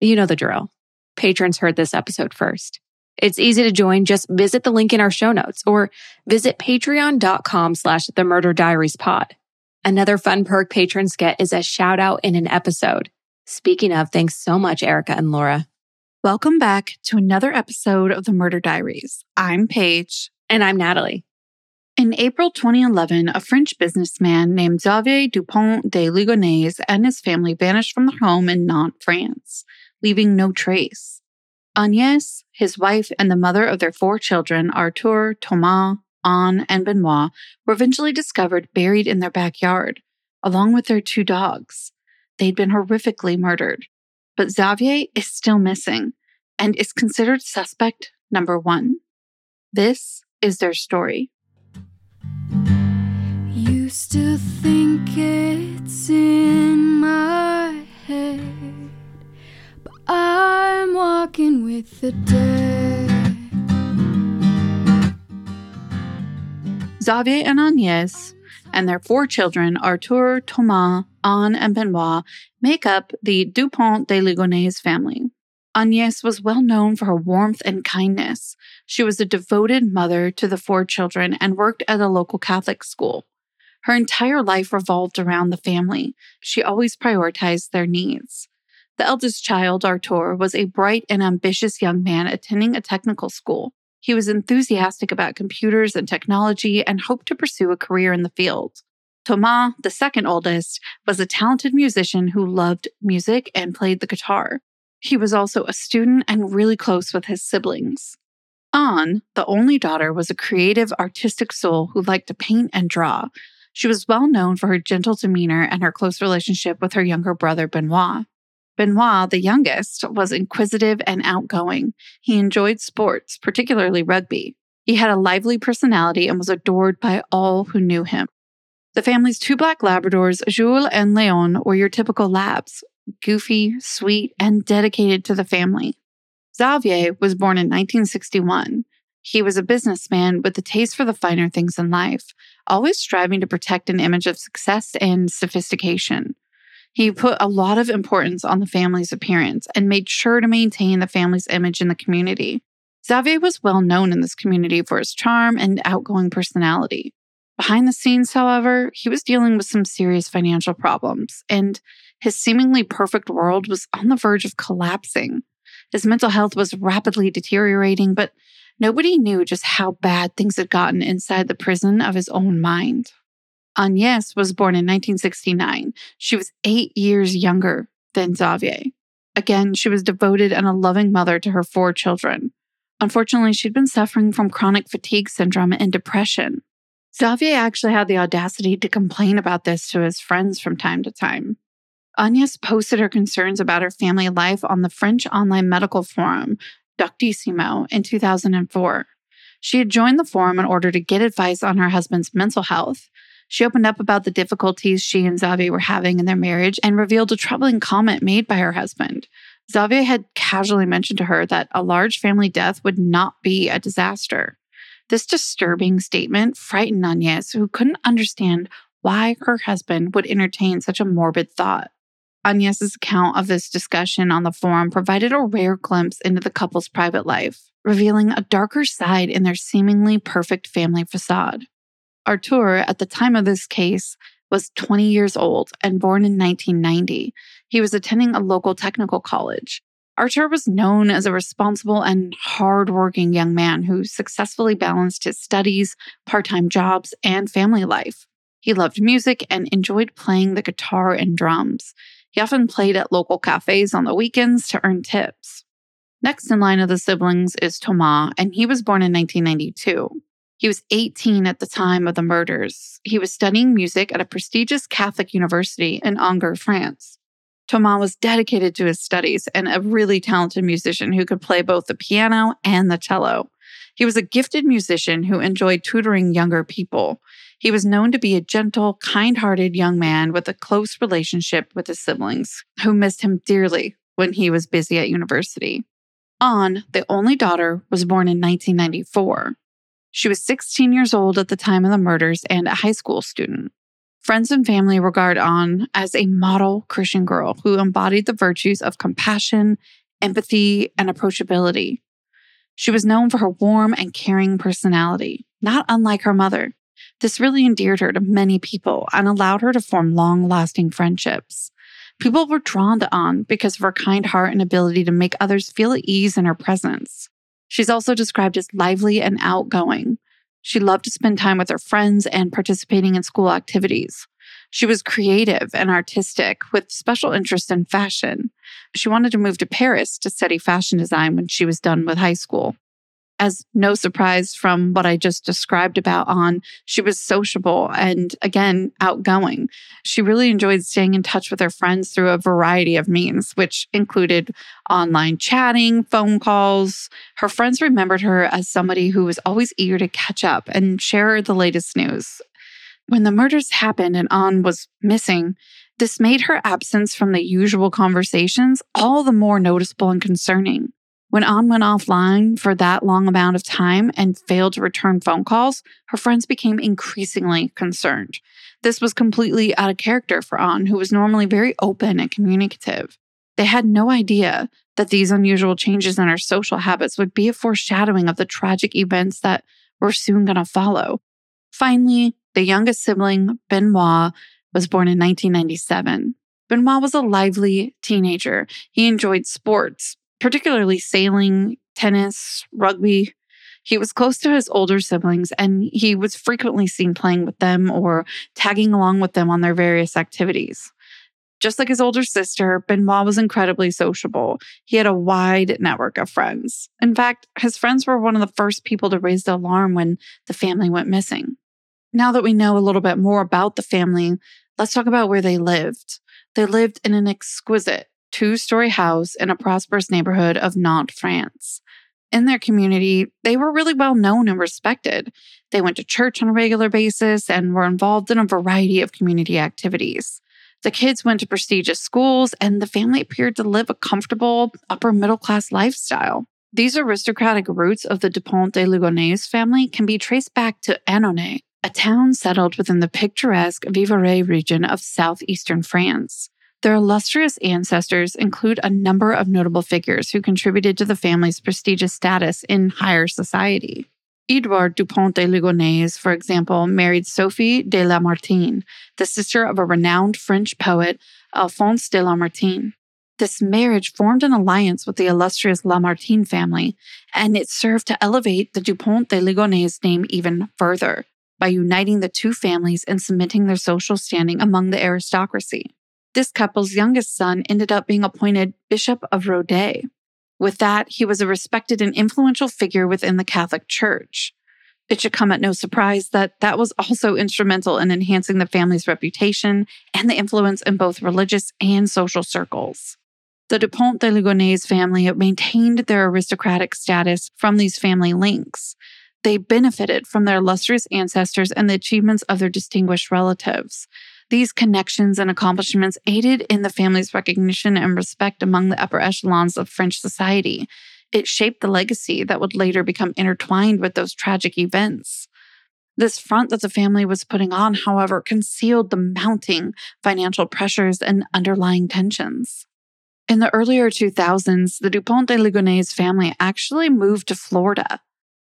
You know the drill. Patrons heard this episode first. It's easy to join. Just visit the link in our show notes or visit patreon.com slash the murder diaries pod. Another fun perk patrons get is a shout out in an episode. Speaking of, thanks so much, Erica and Laura. Welcome back to another episode of the Murder Diaries. I'm Paige. And I'm Natalie. In April 2011, a French businessman named Xavier Dupont de Ligonnès and his family vanished from their home in Nantes, France, leaving no trace. Agnès, his wife, and the mother of their four children, Arthur, Thomas, Anne, and Benoit, were eventually discovered buried in their backyard, along with their two dogs. They'd been horrifically murdered. But Xavier is still missing and is considered suspect number one. This is their story. You still think it's in my head, I'm walking with the dead. Xavier and Agnès and their four children, Arthur, Thomas, Anne, and Benoit, make up the Dupont de Ligonnès family. Agnès was well known for her warmth and kindness. She was a devoted mother to the four children and worked at a local Catholic school. Her entire life revolved around the family. She always prioritized their needs. The eldest child, Arthur, was a bright and ambitious young man attending a technical school. He was enthusiastic about computers and technology and hoped to pursue a career in the field. Thomas, the second oldest, was a talented musician who loved music and played the guitar. He was also a student and really close with his siblings. Anne, the only daughter, was a creative, artistic soul who liked to paint and draw. She was well known for her gentle demeanor and her close relationship with her younger brother, Benoit. Benoit, the youngest, was inquisitive and outgoing. He enjoyed sports, particularly rugby. He had a lively personality and was adored by all who knew him. The family's two black Labradors, Jules and Leon, were your typical labs, goofy, sweet, and dedicated to the family. Xavier was born in 1961. He was a businessman with a taste for the finer things in life, always striving to protect an image of success and sophistication. He put a lot of importance on the family's appearance and made sure to maintain the family's image in the community. Xavier was well known in this community for his charm and outgoing personality. Behind the scenes, however, he was dealing with some serious financial problems, and his seemingly perfect world was on the verge of collapsing. His mental health was rapidly deteriorating, but Nobody knew just how bad things had gotten inside the prison of his own mind. Agnès was born in 1969. She was eight years younger than Xavier. Again, she was devoted and a loving mother to her four children. Unfortunately, she'd been suffering from chronic fatigue syndrome and depression. Xavier actually had the audacity to complain about this to his friends from time to time. Agnès posted her concerns about her family life on the French online medical forum, Doctissimo in 2004. She had joined the forum in order to get advice on her husband's mental health. She opened up about the difficulties she and Xavier were having in their marriage and revealed a troubling comment made by her husband. Xavier had casually mentioned to her that a large family death would not be a disaster. This disturbing statement frightened Agnès, who couldn't understand why her husband would entertain such a morbid thought. Agnès' account of this discussion on the forum provided a rare glimpse into the couple's private life, revealing a darker side in their seemingly perfect family facade. Arthur, at the time of this case, was 20 years old and born in 1990. He was attending a local technical college. Arthur was known as a responsible and hardworking young man who successfully balanced his studies, part time jobs, and family life. He loved music and enjoyed playing the guitar and drums. He often played at local cafes on the weekends to earn tips. Next in line of the siblings is Thomas, and he was born in 1992. He was 18 at the time of the murders. He was studying music at a prestigious Catholic university in Angers, France. Thomas was dedicated to his studies and a really talented musician who could play both the piano and the cello. He was a gifted musician who enjoyed tutoring younger people. He was known to be a gentle, kind hearted young man with a close relationship with his siblings, who missed him dearly when he was busy at university. Anne, the only daughter, was born in 1994. She was 16 years old at the time of the murders and a high school student. Friends and family regard Anne as a model Christian girl who embodied the virtues of compassion, empathy, and approachability. She was known for her warm and caring personality, not unlike her mother. This really endeared her to many people and allowed her to form long lasting friendships. People were drawn to Anne because of her kind heart and ability to make others feel at ease in her presence. She's also described as lively and outgoing. She loved to spend time with her friends and participating in school activities. She was creative and artistic with special interest in fashion. She wanted to move to Paris to study fashion design when she was done with high school as no surprise from what I just described about Anne, she was sociable and again, outgoing. She really enjoyed staying in touch with her friends through a variety of means, which included online chatting, phone calls. Her friends remembered her as somebody who was always eager to catch up and share the latest news. When the murders happened and Anne was missing, this made her absence from the usual conversations all the more noticeable and concerning. When Anne went offline for that long amount of time and failed to return phone calls, her friends became increasingly concerned. This was completely out of character for Anne, who was normally very open and communicative. They had no idea that these unusual changes in her social habits would be a foreshadowing of the tragic events that were soon going to follow. Finally, the youngest sibling, Benoit, was born in 1997. Benoit was a lively teenager. He enjoyed sports, particularly sailing, tennis, rugby. He was close to his older siblings and he was frequently seen playing with them or tagging along with them on their various activities. Just like his older sister, Benoit was incredibly sociable. He had a wide network of friends. In fact, his friends were one of the first people to raise the alarm when the family went missing. Now that we know a little bit more about the family, let's talk about where they lived. They lived in an exquisite two story house in a prosperous neighborhood of Nantes, France. In their community, they were really well known and respected. They went to church on a regular basis and were involved in a variety of community activities. The kids went to prestigious schools, and the family appeared to live a comfortable, upper middle class lifestyle. These aristocratic roots of the Dupont de Ligonnès family can be traced back to Annonay, a town settled within the picturesque Vivarais region of southeastern France. Their illustrious ancestors include a number of notable figures who contributed to the family's prestigious status in higher society. Edouard Dupont de Ligonnès, for example, married Sophie de Lamartine, the sister of a renowned French poet, Alphonse de Lamartine. This marriage formed an alliance with the illustrious Lamartine family, and it served to elevate the Dupont de Ligonnès name even further by uniting the two families and cementing their social standing among the aristocracy. This couple's youngest son ended up being appointed Bishop of Rodez. With that, he was a respected and influential figure within the Catholic Church. It should come at no surprise that that was also instrumental in enhancing the family's reputation and the influence in both religious and social circles. The Dupont de Ligonnès family maintained their aristocratic status from these family links. They benefited from their illustrious ancestors and the achievements of their distinguished relatives. These connections and accomplishments aided in the family's recognition and respect among the upper echelons of French society. It shaped the legacy that would later become intertwined with those tragic events. This front that the family was putting on, however, concealed the mounting financial pressures and underlying tensions. In the earlier 2000s, the Dupont de Ligonnès family actually moved to Florida.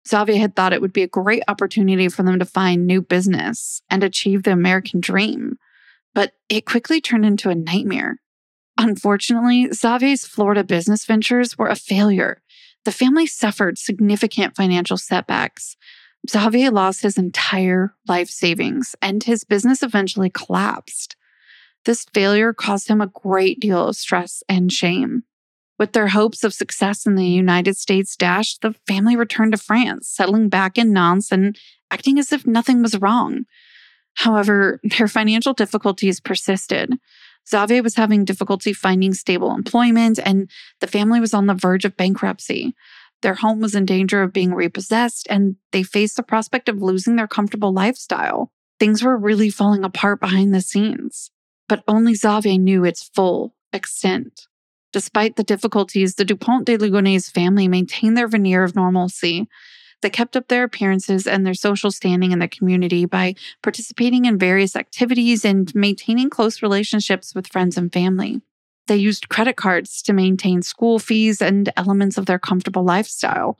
Xavier had thought it would be a great opportunity for them to find new business and achieve the American dream but it quickly turned into a nightmare. Unfortunately, Xavier's Florida business ventures were a failure. The family suffered significant financial setbacks. Xavier lost his entire life savings, and his business eventually collapsed. This failure caused him a great deal of stress and shame. With their hopes of success in the United States dashed, the family returned to France, settling back in Nantes and acting as if nothing was wrong. However, their financial difficulties persisted. Xavier was having difficulty finding stable employment, and the family was on the verge of bankruptcy. Their home was in danger of being repossessed, and they faced the prospect of losing their comfortable lifestyle. Things were really falling apart behind the scenes, but only Xavier knew its full extent. Despite the difficulties, the Dupont de Ligonnès family maintained their veneer of normalcy. They kept up their appearances and their social standing in the community by participating in various activities and maintaining close relationships with friends and family. They used credit cards to maintain school fees and elements of their comfortable lifestyle.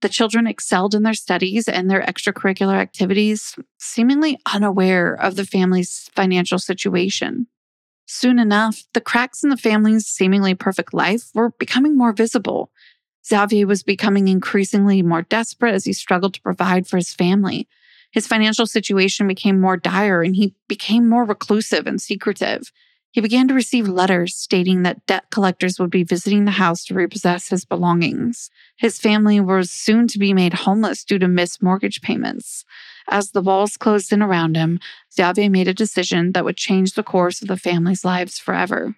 The children excelled in their studies and their extracurricular activities, seemingly unaware of the family's financial situation. Soon enough, the cracks in the family's seemingly perfect life were becoming more visible. Xavier was becoming increasingly more desperate as he struggled to provide for his family. His financial situation became more dire and he became more reclusive and secretive. He began to receive letters stating that debt collectors would be visiting the house to repossess his belongings. His family was soon to be made homeless due to missed mortgage payments. As the walls closed in around him, Xavier made a decision that would change the course of the family's lives forever.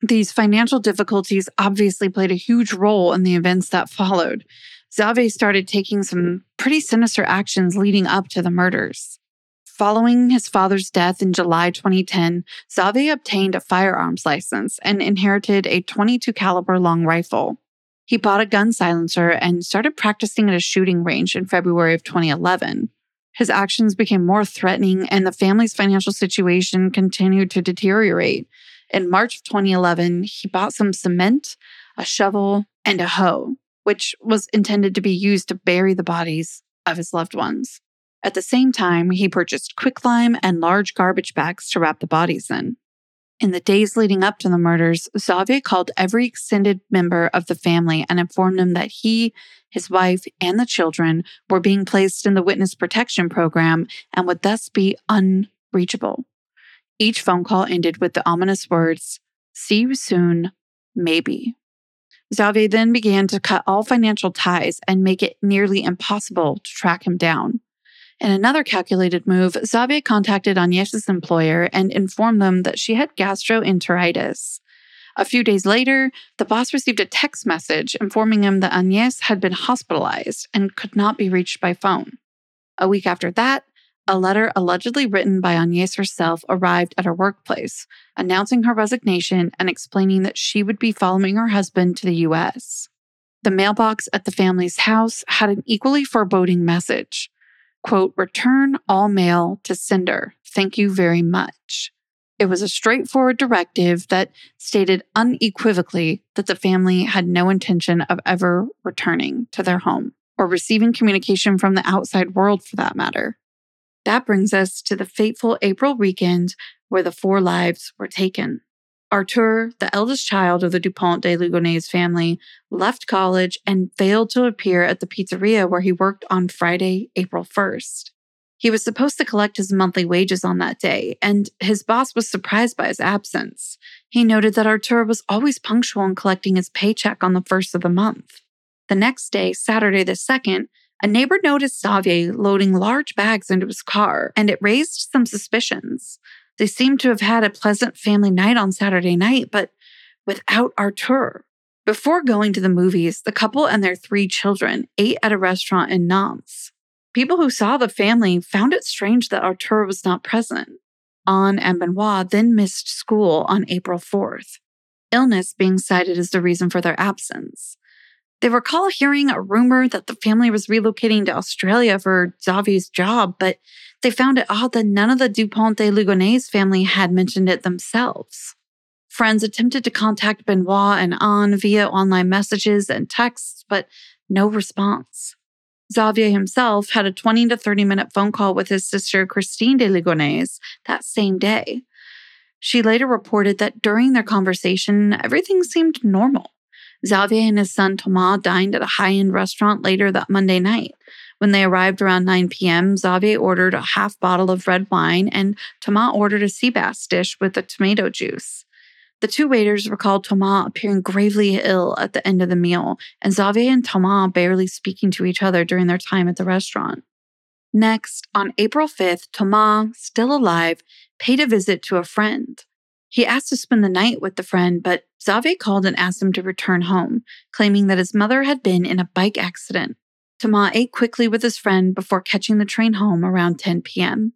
These financial difficulties obviously played a huge role in the events that followed. Xavier started taking some pretty sinister actions leading up to the murders. Following his father's death in July 2010, Xavier obtained a firearms license and inherited a 22 caliber long rifle. He bought a gun silencer and started practicing at a shooting range in February of 2011. His actions became more threatening and the family's financial situation continued to deteriorate. In March of 2011, he bought some cement, a shovel, and a hoe, which was intended to be used to bury the bodies of his loved ones. At the same time, he purchased quicklime and large garbage bags to wrap the bodies in. In the days leading up to the murders, Xavier called every extended member of the family and informed them that he, his wife, and the children were being placed in the witness protection program and would thus be unreachable. Each phone call ended with the ominous words, See you soon, maybe. Xavier then began to cut all financial ties and make it nearly impossible to track him down. In another calculated move, Xavier contacted Agnes's employer and informed them that she had gastroenteritis. A few days later, the boss received a text message informing him that Agnes had been hospitalized and could not be reached by phone. A week after that, a letter allegedly written by Agnes herself arrived at her workplace, announcing her resignation and explaining that she would be following her husband to the US. The mailbox at the family's house had an equally foreboding message. Quote, return all mail to sender. Thank you very much. It was a straightforward directive that stated unequivocally that the family had no intention of ever returning to their home or receiving communication from the outside world for that matter. That brings us to the fateful April weekend where the four lives were taken. Arthur, the eldest child of the Dupont de Ligonnès family, left college and failed to appear at the pizzeria where he worked on Friday, April 1st. He was supposed to collect his monthly wages on that day, and his boss was surprised by his absence. He noted that Arthur was always punctual in collecting his paycheck on the first of the month. The next day, Saturday the 2nd, a neighbor noticed Xavier loading large bags into his car, and it raised some suspicions. They seemed to have had a pleasant family night on Saturday night, but without Arthur. Before going to the movies, the couple and their three children ate at a restaurant in Nantes. People who saw the family found it strange that Arthur was not present. Anne and Benoit then missed school on April 4th, illness being cited as the reason for their absence. They recall hearing a rumor that the family was relocating to Australia for Xavier's job, but they found it odd that none of the Dupont de Ligonnès family had mentioned it themselves. Friends attempted to contact Benoit and Anne via online messages and texts, but no response. Xavier himself had a 20 to 30 minute phone call with his sister Christine de Ligonnès that same day. She later reported that during their conversation, everything seemed normal. Xavier and his son Thomas dined at a high end restaurant later that Monday night. When they arrived around 9 p.m., Xavier ordered a half bottle of red wine and Thomas ordered a sea bass dish with a tomato juice. The two waiters recalled Thomas appearing gravely ill at the end of the meal, and Xavier and Thomas barely speaking to each other during their time at the restaurant. Next, on April 5th, Thomas, still alive, paid a visit to a friend. He asked to spend the night with the friend, but Xavier called and asked him to return home, claiming that his mother had been in a bike accident. Thomas ate quickly with his friend before catching the train home around 10 p.m.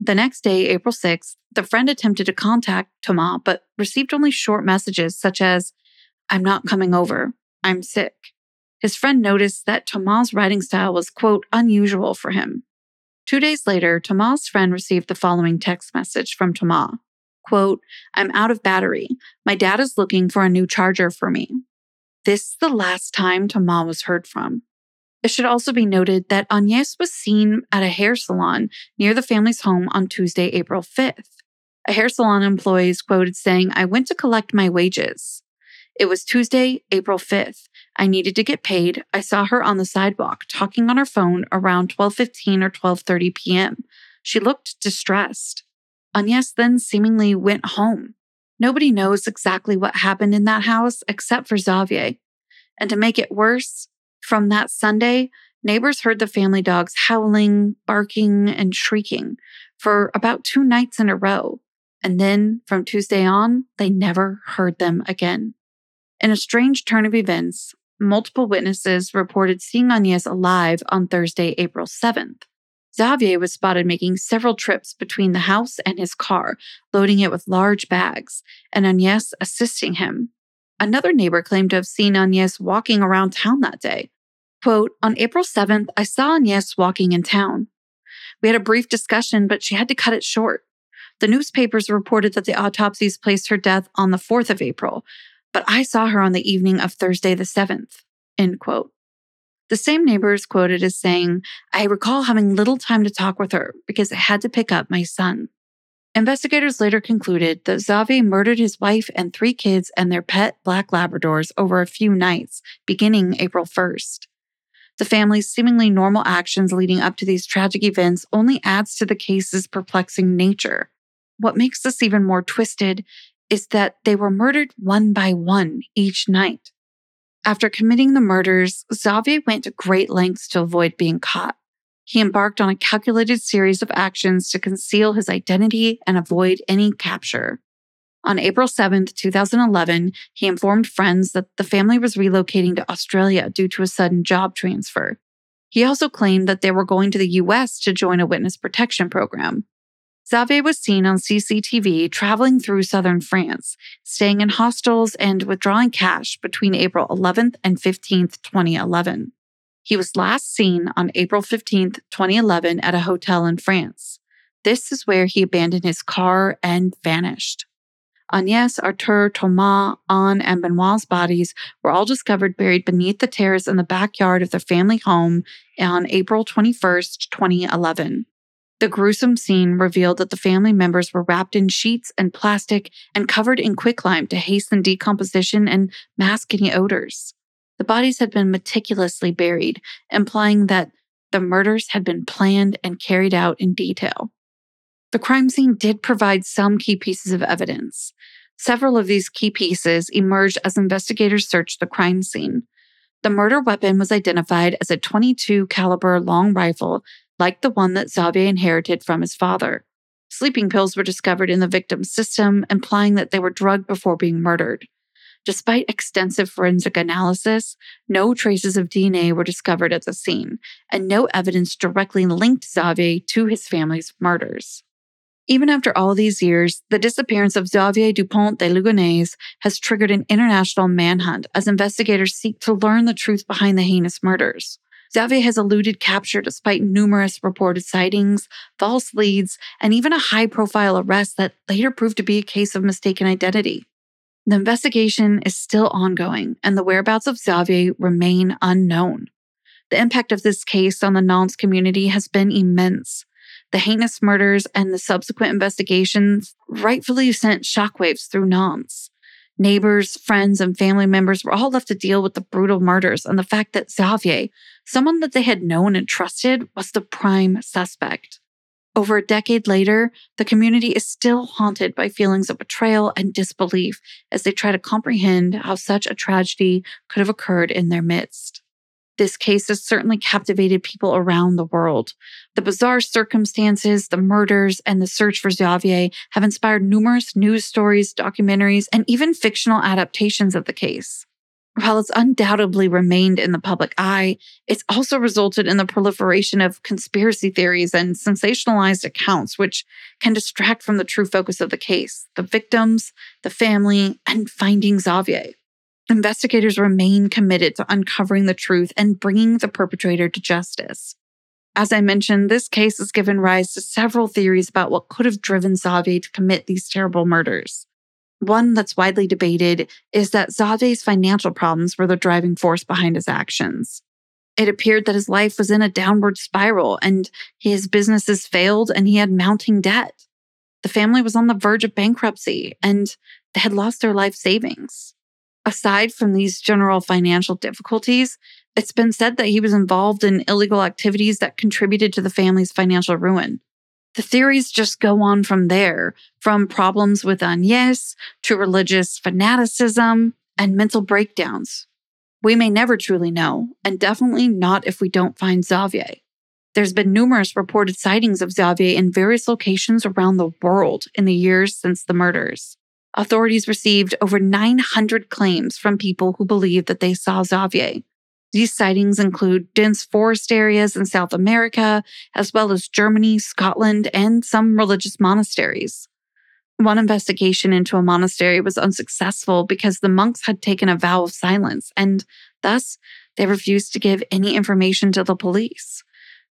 The next day, April 6th, the friend attempted to contact Thomas, but received only short messages such as, I'm not coming over. I'm sick. His friend noticed that Thomas' writing style was, quote, unusual for him. Two days later, Thomas' friend received the following text message from Thomas. Quote, I'm out of battery. My dad is looking for a new charger for me. This is the last time Thomas was heard from. It should also be noted that Agnes was seen at a hair salon near the family's home on Tuesday, April 5th. A hair salon employee is quoted saying, I went to collect my wages. It was Tuesday, April 5th. I needed to get paid. I saw her on the sidewalk talking on her phone around 12:15 or 12:30 p.m. She looked distressed. Agnes then seemingly went home. Nobody knows exactly what happened in that house except for Xavier. And to make it worse, from that Sunday, neighbors heard the family dogs howling, barking, and shrieking for about two nights in a row. And then from Tuesday on, they never heard them again. In a strange turn of events, multiple witnesses reported seeing Agnes alive on Thursday, April 7th. Xavier was spotted making several trips between the house and his car, loading it with large bags, and Agnes assisting him. Another neighbor claimed to have seen Agnes walking around town that day. Quote, On April 7th, I saw Agnes walking in town. We had a brief discussion, but she had to cut it short. The newspapers reported that the autopsies placed her death on the 4th of April, but I saw her on the evening of Thursday the 7th. End quote. The same neighbor is quoted as saying, I recall having little time to talk with her because I had to pick up my son. Investigators later concluded that Xavier murdered his wife and three kids and their pet black Labradors over a few nights, beginning April 1st. The family's seemingly normal actions leading up to these tragic events only adds to the case's perplexing nature. What makes this even more twisted is that they were murdered one by one each night. After committing the murders, Xavier went to great lengths to avoid being caught. He embarked on a calculated series of actions to conceal his identity and avoid any capture. On April 7, 2011, he informed friends that the family was relocating to Australia due to a sudden job transfer. He also claimed that they were going to the US to join a witness protection program. Xavier was seen on CCTV traveling through southern France, staying in hostels and withdrawing cash between April 11th and 15th, 2011. He was last seen on April 15th, 2011 at a hotel in France. This is where he abandoned his car and vanished. Agnes, Arthur, Thomas, Anne, and Benoit's bodies were all discovered buried beneath the terrace in the backyard of their family home on April 21st, 2011. The gruesome scene revealed that the family members were wrapped in sheets and plastic and covered in quicklime to hasten decomposition and mask any odors. The bodies had been meticulously buried, implying that the murders had been planned and carried out in detail. The crime scene did provide some key pieces of evidence. Several of these key pieces emerged as investigators searched the crime scene. The murder weapon was identified as a 22 caliber long rifle like the one that Xavier inherited from his father. Sleeping pills were discovered in the victim's system, implying that they were drugged before being murdered. Despite extensive forensic analysis, no traces of DNA were discovered at the scene, and no evidence directly linked Xavier to his family's murders. Even after all these years, the disappearance of Xavier Dupont de Ligonnès has triggered an international manhunt as investigators seek to learn the truth behind the heinous murders. Xavier has eluded capture despite numerous reported sightings, false leads, and even a high profile arrest that later proved to be a case of mistaken identity. The investigation is still ongoing, and the whereabouts of Xavier remain unknown. The impact of this case on the Nantes community has been immense. The heinous murders and the subsequent investigations rightfully sent shockwaves through Nantes. Neighbors, friends, and family members were all left to deal with the brutal murders and the fact that Xavier, someone that they had known and trusted, was the prime suspect. Over a decade later, the community is still haunted by feelings of betrayal and disbelief as they try to comprehend how such a tragedy could have occurred in their midst. This case has certainly captivated people around the world. The bizarre circumstances, the murders, and the search for Xavier have inspired numerous news stories, documentaries, and even fictional adaptations of the case. While it's undoubtedly remained in the public eye, it's also resulted in the proliferation of conspiracy theories and sensationalized accounts, which can distract from the true focus of the case the victims, the family, and finding Xavier. investigators remain committed to uncovering the truth and bringing the perpetrator to justice. As I mentioned, this case has given rise to several theories about what could have driven Xavier to commit these terrible murders. One that's widely debated is that Xavier's financial problems were the driving force behind his actions. It appeared that his life was in a downward spiral and his businesses failed and he had mounting debt. The family was on the verge of bankruptcy and they had lost their life savings. Aside from these general financial difficulties, it's been said that he was involved in illegal activities that contributed to the family's financial ruin. The theories just go on from there, from problems with Agnes to religious fanaticism and mental breakdowns. We may never truly know, and definitely not if we don't find Xavier. There's been numerous reported sightings of Xavier in various locations around the world in the years since the murders. Authorities received over 900 claims from people who believed that they saw Xavier. These sightings include dense forest areas in South America, as well as Germany, Scotland, and some religious monasteries. One investigation into a monastery was unsuccessful because the monks had taken a vow of silence and thus they refused to give any information to the police.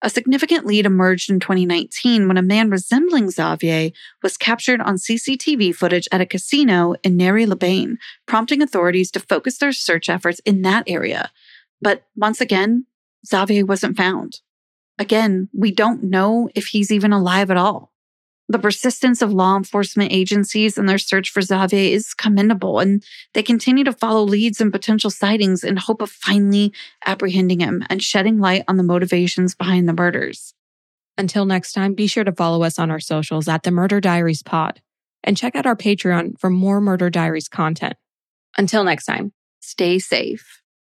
A significant lead emerged in 2019 when a man resembling Xavier was captured on CCTV footage at a casino in Nary-le-Bain, prompting authorities to focus their search efforts in that area. But once again, Xavier wasn't found. Again, we don't know if he's even alive at all. The persistence of law enforcement agencies in their search for Xavier is commendable, and they continue to follow leads and potential sightings in hope of finally apprehending him and shedding light on the motivations behind the murders. Until next time, be sure to follow us on our socials at the Murder Diaries Pod and check out our Patreon for more Murder Diaries content. Until next time, stay safe.